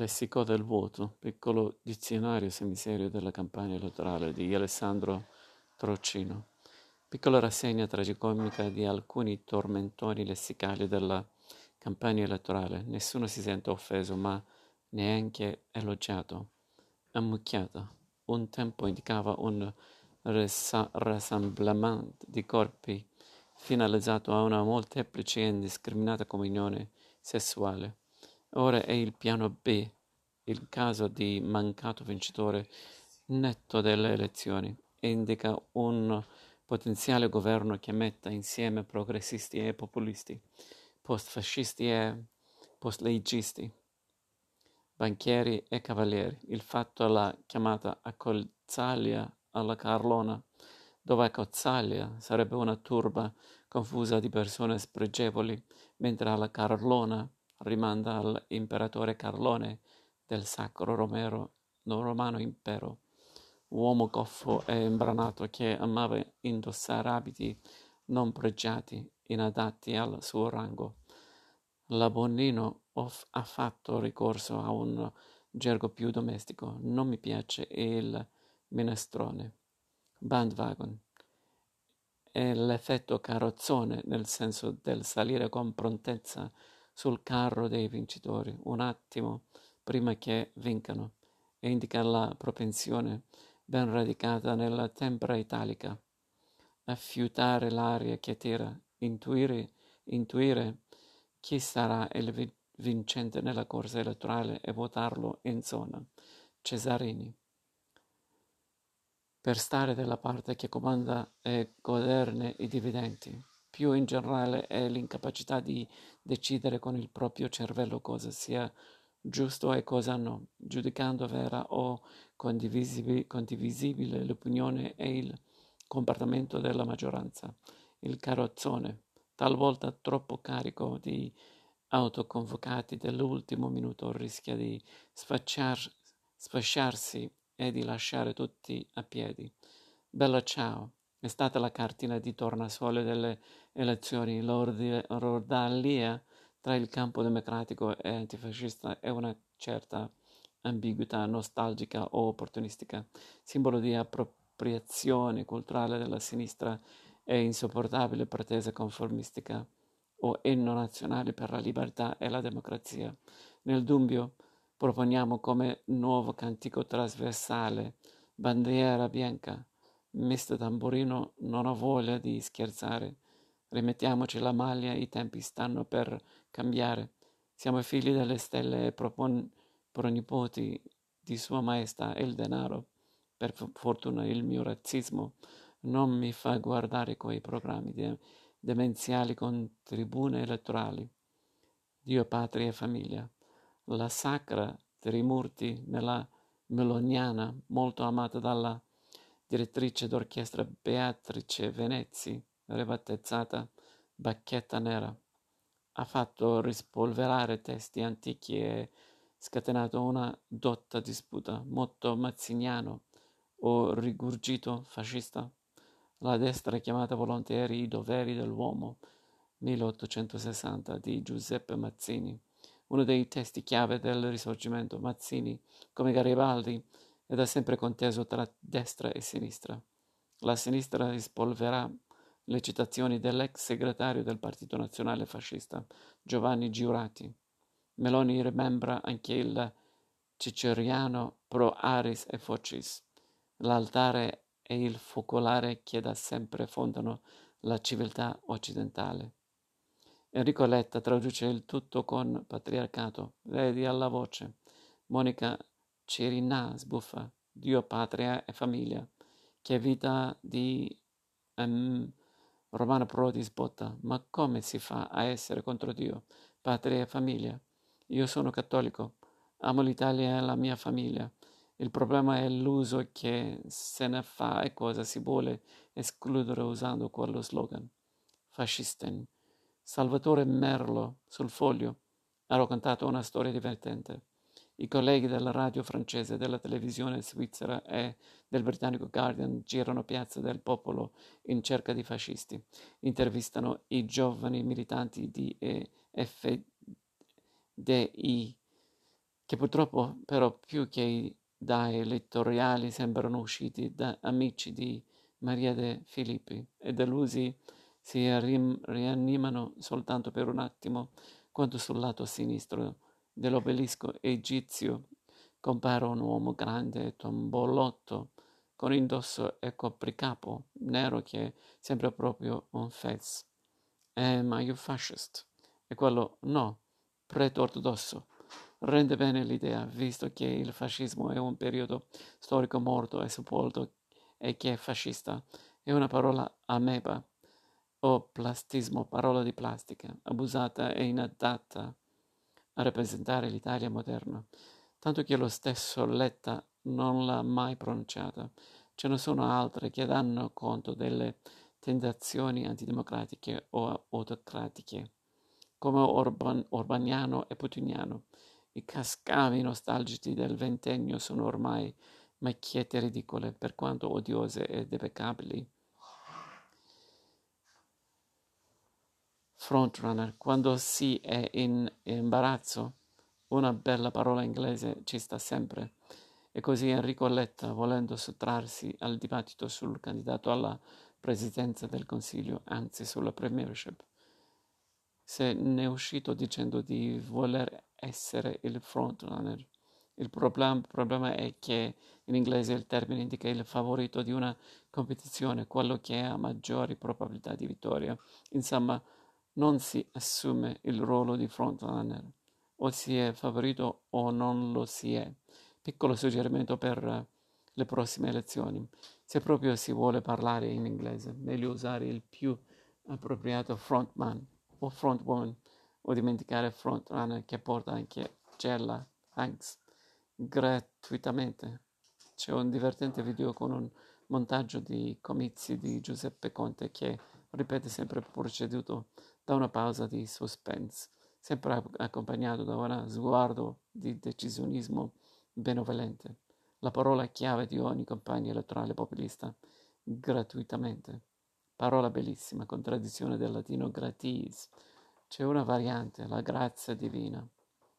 Lessico del vuoto, piccolo dizionario semiserio della campagna elettorale di Alessandro Trocino. Piccola rassegna tragicomica di alcuni tormentoni lessicali della campagna elettorale. Nessuno si sente offeso, ma neanche elogiato. Ammucchiata. Un tempo indicava un rassemblement di corpi finalizzato a una molteplice e indiscriminata comunione sessuale. Ora è il piano B, il caso di mancato vincitore netto delle elezioni, indica un potenziale governo che metta insieme progressisti e populisti, post-fascisti e post-leggisti, banchieri e cavalieri. Il fatto la chiamata accozzaglia alla Carlona, dove accozzaglia sarebbe una turba confusa di persone spregevoli, mentre alla Carlona rimanda all'imperatore Carlone del Sacro Romero, Romano Impero, uomo goffo e imbranato che amava indossare abiti non pregiati, inadatti al suo rango. La Bonnino ha fatto ricorso a un gergo più domestico. Non mi piace il minestrone. Bandwagon. È l'effetto carrozzone nel senso del salire con prontezza sul carro dei vincitori un attimo prima che vincano e indica la propensione ben radicata nella tempra italica a fiutare l'aria che tira, intuire, intuire chi sarà il vincente nella corsa elettorale e votarlo in zona. Cesarini. Per stare dalla parte che comanda e goderne i dividendi più in generale è l'incapacità di decidere con il proprio cervello cosa sia giusto e cosa no, giudicando vera o condivisibile, condivisibile l'opinione e il comportamento della maggioranza. Il carrozzone, talvolta troppo carico di autoconvocati dell'ultimo minuto, rischia di sfacciar, sfasciarsi e di lasciare tutti a piedi. Bella ciao! È stata la cartina di tornasole delle elezioni, l'ordalia tra il campo democratico e antifascista e una certa ambiguità nostalgica o opportunistica, simbolo di appropriazione culturale della sinistra e insopportabile pretesa conformistica o inno nazionale per la libertà e la democrazia. Nel dubbio proponiamo come nuovo cantico trasversale bandiera bianca Mister Tamburino non ha voglia di scherzare. Rimettiamoci la maglia, i tempi stanno per cambiare. Siamo figli delle stelle e propon- pronipoti di Sua Maestà e il denaro. Per fortuna il mio razzismo non mi fa guardare quei programmi de- demenziali con tribune elettorali. Dio, patria e famiglia. La sacra Trimurti nella Meloniana, molto amata dalla direttrice d'orchestra Beatrice Venezzi, ribattezzata Bacchetta Nera. Ha fatto rispolverare testi antichi e scatenato una dotta disputa, motto mazziniano o rigurgito fascista. La destra è chiamata volontieri i doveri dell'uomo, 1860 di Giuseppe Mazzini, uno dei testi chiave del risorgimento. Mazzini, come Garibaldi, ed ha sempre conteso tra destra e sinistra. La sinistra rispolverà le citazioni dell'ex segretario del Partito Nazionale Fascista, Giovanni Giurati. Meloni rimembra anche il ciceriano pro aris e focis, l'altare e il focolare che da sempre fondano la civiltà occidentale. Enrico Letta traduce il tutto con patriarcato, vedi alla voce. Monica Cirinà sbuffa, Dio, patria e famiglia. Che vita di um, Romano Prodi sbotta. Ma come si fa a essere contro Dio, patria e famiglia? Io sono cattolico, amo l'Italia e la mia famiglia. Il problema è l'uso che se ne fa e cosa si vuole escludere usando quello slogan. Fascisten. Salvatore Merlo sul foglio ha raccontato una storia divertente. I colleghi della radio francese, della televisione svizzera e del britannico Guardian girano Piazza del Popolo in cerca di fascisti. Intervistano i giovani militanti di FDI che purtroppo però più che dai elettoriali sembrano usciti da amici di Maria De Filippi e delusi si rianimano soltanto per un attimo quando sul lato sinistro dell'obelisco egizio compare un uomo grande e tombolotto con indosso e copricapo nero che sembra proprio un fez. Eh, ma you fascist? E quello no, prete ortodosso. Rende bene l'idea, visto che il fascismo è un periodo storico morto e sepolto e che è fascista è una parola ameba o plastismo, parola di plastica, abusata e inadatta a rappresentare l'Italia moderna, tanto che lo stesso Letta non l'ha mai pronunciata. Ce ne sono altre che danno conto delle tentazioni antidemocratiche o autocratiche, come Orban, Orbaniano e Putiniano. I cascavi nostalgici del ventennio sono ormai macchiette ridicole, per quanto odiose e deprecabili. Frontrunner, quando si è in imbarazzo, una bella parola inglese ci sta sempre. E così Enrico Letta, volendo sottrarsi al dibattito sul candidato alla presidenza del Consiglio, anzi sulla premiership, se ne è uscito dicendo di voler essere il frontrunner. Il problem- problema è che in inglese il termine indica il favorito di una competizione, quello che ha maggiori probabilità di vittoria. Insomma, non si assume il ruolo di frontrunner, o si è favorito o non lo si è. Piccolo suggerimento per le prossime elezioni. Se proprio si vuole parlare in inglese, meglio usare il più appropriato frontman o frontwoman o dimenticare frontrunner che porta anche Cella Hanks gratuitamente. C'è un divertente video con un montaggio di comizi di Giuseppe Conte che ripete sempre preceduto da una pausa di suspense, sempre accompagnato da uno sguardo di decisionismo benevolente. La parola chiave di ogni campagna elettorale populista, gratuitamente. Parola bellissima, con tradizione del latino gratis. C'è una variante, la grazia divina,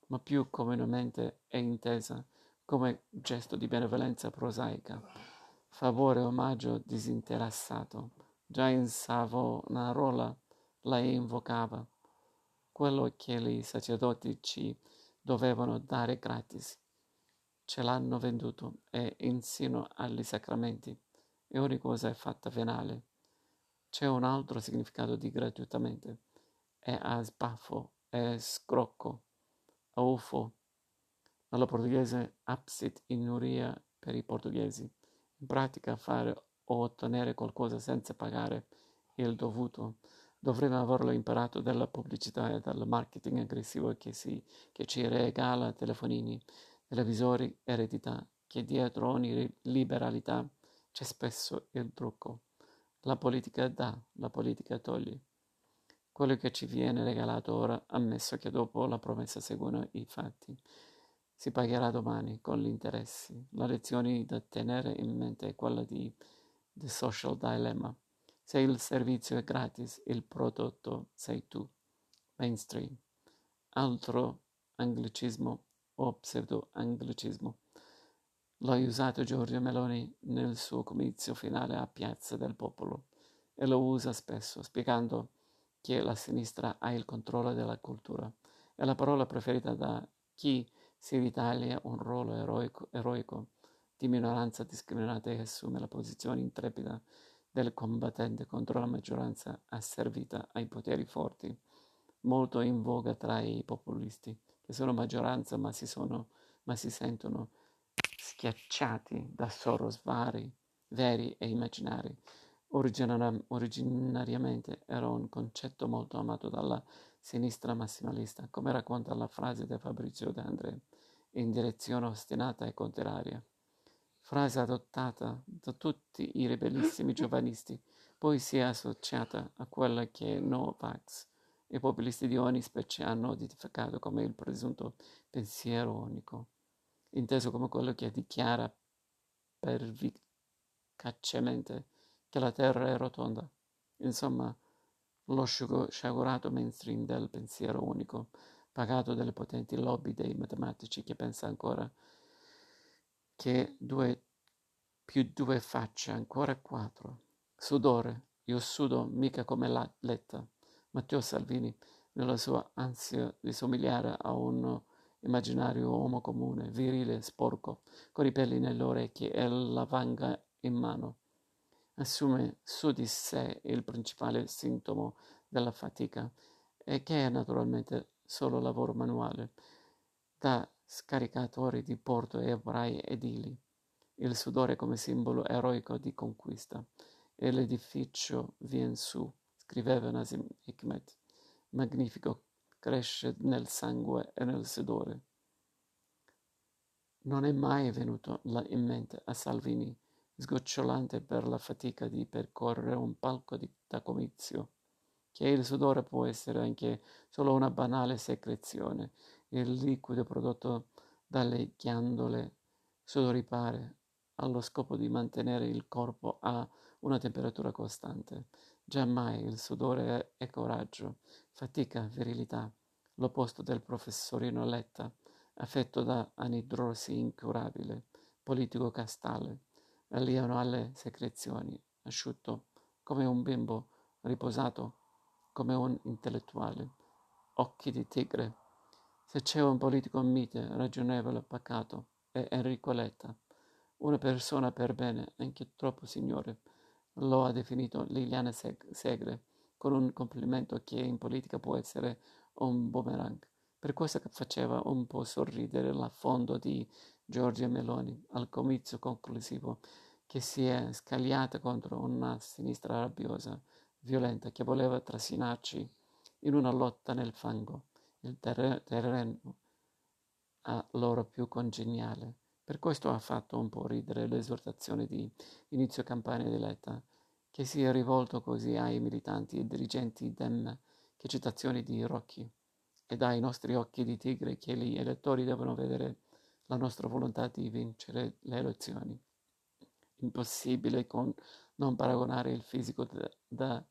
ma più comunemente è intesa come gesto di benevolenza prosaica, favore omaggio disinteressato. Già in Savonarola la invocava, quello che i sacerdoti ci dovevano dare gratis. Ce l'hanno venduto e insino agli sacramenti e ogni cosa è fatta venale. C'è un altro significato di gratuitamente. È a sbaffo, è scrocco, a ufo. Alla portoghese absit in uria per i portoghesi. In pratica fare o ottenere qualcosa senza pagare il dovuto. Dovremmo averlo imparato dalla pubblicità e dal marketing aggressivo che, si, che ci regala telefonini, televisori, eredità, che dietro ogni liberalità c'è spesso il trucco. La politica dà, la politica toglie. Quello che ci viene regalato ora, ammesso che dopo la promessa seguano i fatti, si pagherà domani con gli interessi. La lezione da tenere in mente è quella di The Social Dilemma. Se il servizio è gratis, il prodotto sei tu. Mainstream. Altro anglicismo o pseudo-anglicismo. L'ha usato Giorgio Meloni nel suo comizio finale a Piazza del Popolo e lo usa spesso, spiegando che la sinistra ha il controllo della cultura. È la parola preferita da chi si ritaglia un ruolo eroico, eroico di minoranza discriminata e assume la posizione intrepida del combattente contro la maggioranza asservita ai poteri forti, molto in voga tra i populisti, che sono maggioranza ma si, sono, ma si sentono schiacciati da Soros vari, veri e immaginari. Originar- originariamente era un concetto molto amato dalla sinistra massimalista, come racconta la frase di Fabrizio De André, in direzione ostinata e contraria frase adottata da tutti i ribellissimi giovanisti, poi si è associata a quella che Novax e i populisti di ogni specie hanno identificato come il presunto pensiero unico, inteso come quello che dichiara pervicacemente che la Terra è rotonda. Insomma, lo sciagurato mainstream del pensiero unico, pagato dalle potenti lobby dei matematici che pensa ancora che due più due faccia ancora quattro. Sudore, io sudo mica come la. Matteo Salvini, nella sua ansia di somigliare a un immaginario uomo comune, virile, sporco, con i peli nelle orecchie e la vanga in mano, assume su di sé il principale sintomo della fatica, e che è naturalmente solo lavoro manuale, da scaricatori di porto e operai edili. Il sudore come simbolo eroico di conquista. E l'edificio vien su, scriveva Nasim Hikmet, magnifico, cresce nel sangue e nel sudore. Non è mai venuto in mente a Salvini, sgocciolante per la fatica di percorrere un palco di, da comizio, che il sudore può essere anche solo una banale secrezione, il liquido prodotto dalle ghiandole sudoripare allo scopo di mantenere il corpo a una temperatura costante. Giammai il sudore è coraggio, fatica, virilità, l'opposto del professorino Letta, affetto da anidrosi incurabile, politico castale, alieno alle secrezioni, asciutto come un bimbo, riposato come un intellettuale, occhi di tigre. Se c'è un politico mite, ragionevole, pacato, è Enrico Letta, una persona per bene, anche troppo signore, lo ha definito Liliana Segre, con un complimento che in politica può essere un boomerang. Per questo che faceva un po' sorridere l'affondo di Giorgia Meloni al comizio conclusivo, che si è scagliata contro una sinistra rabbiosa, violenta, che voleva trasinarci in una lotta nel fango, il ter- terreno a loro più congeniale. Per questo ha fatto un po' ridere l'esortazione di inizio campagna di Letta, che si è rivolto così ai militanti e dirigenti Dem che citazioni di Rocchi e dai nostri occhi di tigre che gli elettori devono vedere la nostra volontà di vincere le elezioni. Impossibile con non paragonare il fisico da, da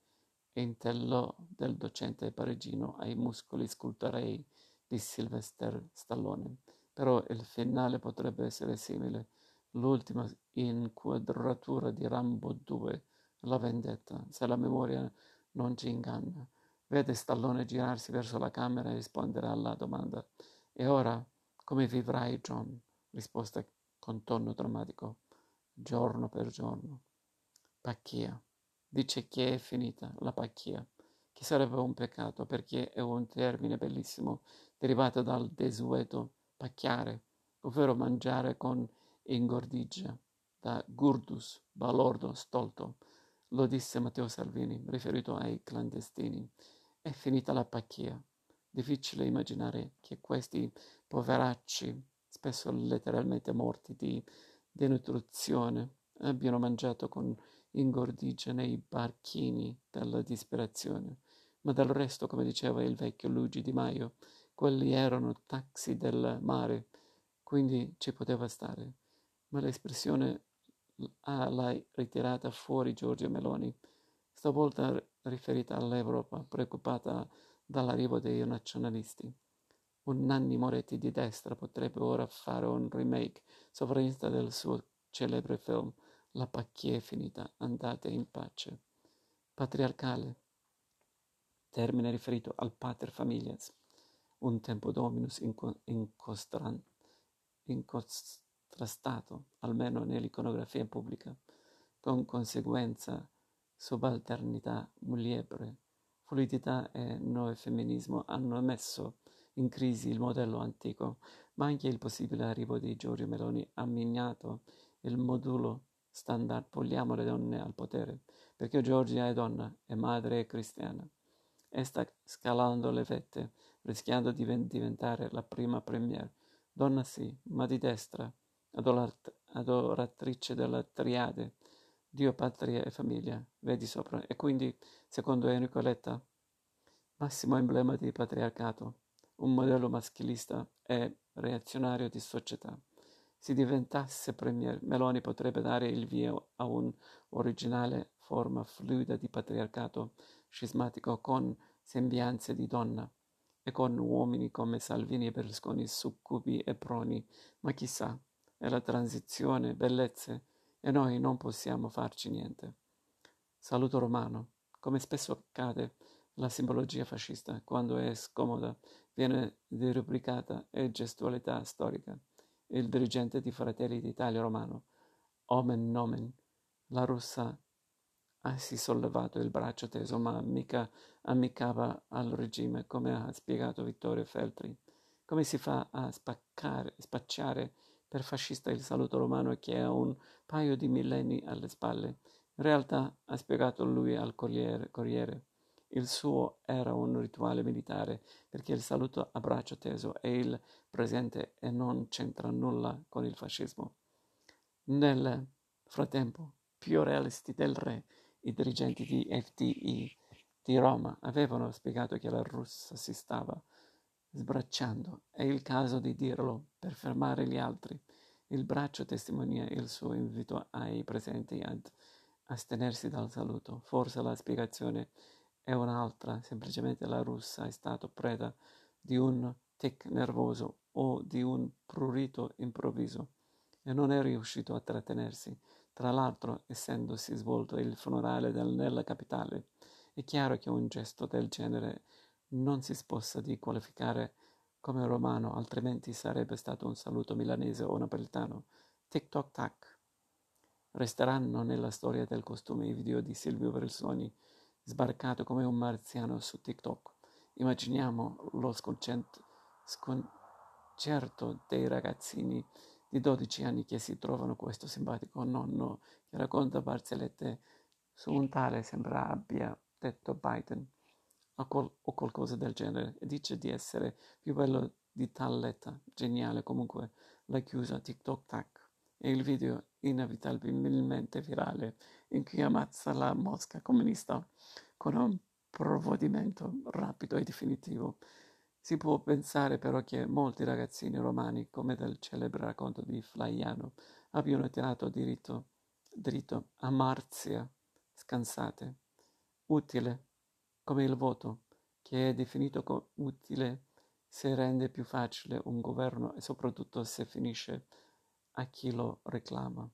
intello del docente parigino ai muscoli scultorei di Sylvester Stallone però il finale potrebbe essere simile. L'ultima inquadratura di Rambo 2, La vendetta, se la memoria non ci inganna. Vede Stallone girarsi verso la camera e rispondere alla domanda. E ora, come vivrai, John? Risposta con tono drammatico. Giorno per giorno. Pacchia. Dice che è finita la pacchia, che sarebbe un peccato perché è un termine bellissimo derivato dal desueto pacchiare, ovvero mangiare con ingordigia, da gurdus, balordo, stolto. Lo disse Matteo Salvini, riferito ai clandestini. È finita la pacchia. Difficile immaginare che questi poveracci, spesso letteralmente morti di denutrizione, abbiano mangiato con ingordigia nei barchini della disperazione. Ma del resto, come diceva il vecchio Luigi Di Maio, quelli erano taxi del mare, quindi ci poteva stare. Ma l'espressione ah, l'hai ritirata fuori Giorgia Meloni, stavolta riferita all'Europa, preoccupata dall'arrivo dei nazionalisti. Un Nanni Moretti di destra potrebbe ora fare un remake sovranista del suo celebre film La pacchia è finita, andate in pace. Patriarcale, termine riferito al pater familias. Un tempo dominus incostran, almeno nell'iconografia pubblica, con conseguenza subalternità muliebre, fluidità e neofemminismo hanno messo in crisi il modello antico, ma anche il possibile arrivo di Giorgio Meloni ha minato il modulo standard vogliamo le donne al potere, perché Giorgia è donna, è madre e cristiana e sta scalando le vette rischiando di diventare la prima premier. Donna sì, ma di destra, adorat- adoratrice della triade, Dio, patria e famiglia, vedi sopra. E quindi, secondo Enrico Letta, massimo emblema di patriarcato, un modello maschilista e reazionario di società. Se diventasse premier, Meloni potrebbe dare il via a un'originale forma fluida di patriarcato scismatico con sembianze di donna e con uomini come Salvini e Berlusconi succubi e proni, ma chissà, è la transizione, bellezze, e noi non possiamo farci niente. Saluto romano. Come spesso accade, la simbologia fascista, quando è scomoda, viene derubricata e gestualità storica. Il dirigente di Fratelli d'Italia romano, omen nomen, la russa ha si sollevato il braccio teso, ma mica ammiccava al regime, come ha spiegato Vittorio Feltri. Come si fa a spaccare, spacciare per fascista il saluto romano che ha un paio di millenni alle spalle? In realtà, ha spiegato lui al Corriere, Corriere il suo era un rituale militare perché il saluto a braccio teso è il presente e non c'entra nulla con il fascismo. Nel frattempo, più realisti del re, i dirigenti di FDI di Roma avevano spiegato che la Russia si stava sbracciando. È il caso di dirlo per fermare gli altri. Il braccio testimonia il suo invito ai presenti ad astenersi dal saluto. Forse la spiegazione è un'altra, semplicemente la russa è stata preda di un tic nervoso o di un prurito improvviso e non è riuscito a trattenersi. Tra l'altro, essendosi svolto il funerale del, nella capitale, è chiaro che un gesto del genere non si sposta di qualificare come romano, altrimenti sarebbe stato un saluto milanese o napoletano. Tic toc tac. Resteranno nella storia del costume i video di Silvio Berlusconi sbarcato come un marziano su TikTok. Immaginiamo lo sconcerto dei ragazzini di 12 anni che si trovano questo simpatico nonno che racconta barzellette su un tale sembra abbia detto Biden o, qual- o qualcosa del genere e dice di essere più bello di talletta. Geniale comunque la chiusa TikTok tac e il video inevitabilmente virale in cui ammazza la mosca comunista con un provvedimento rapido e definitivo. Si può pensare però che molti ragazzini romani, come del celebre racconto di Flaiano, abbiano tirato diritto, diritto a marzia scansate, utile come il voto, che è definito utile se rende più facile un governo e soprattutto se finisce a chi lo reclama.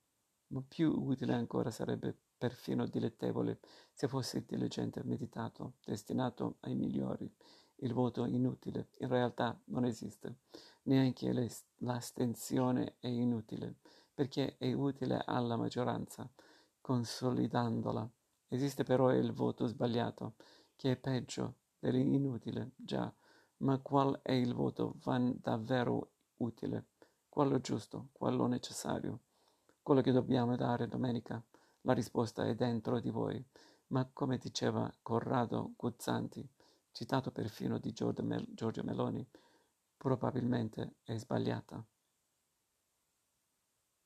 Ma più utile ancora sarebbe perfino dilettevole se fosse intelligente, meditato, destinato ai migliori. Il voto inutile in realtà non esiste, neanche l'astensione è inutile, perché è utile alla maggioranza, consolidandola. Esiste però il voto sbagliato, che è peggio dell'inutile, già, ma qual è il voto van davvero utile? Quello giusto, quello necessario, quello che dobbiamo dare domenica. La risposta è dentro di voi, ma come diceva Corrado Guzzanti, citato perfino di Giorgio Meloni, probabilmente è sbagliata.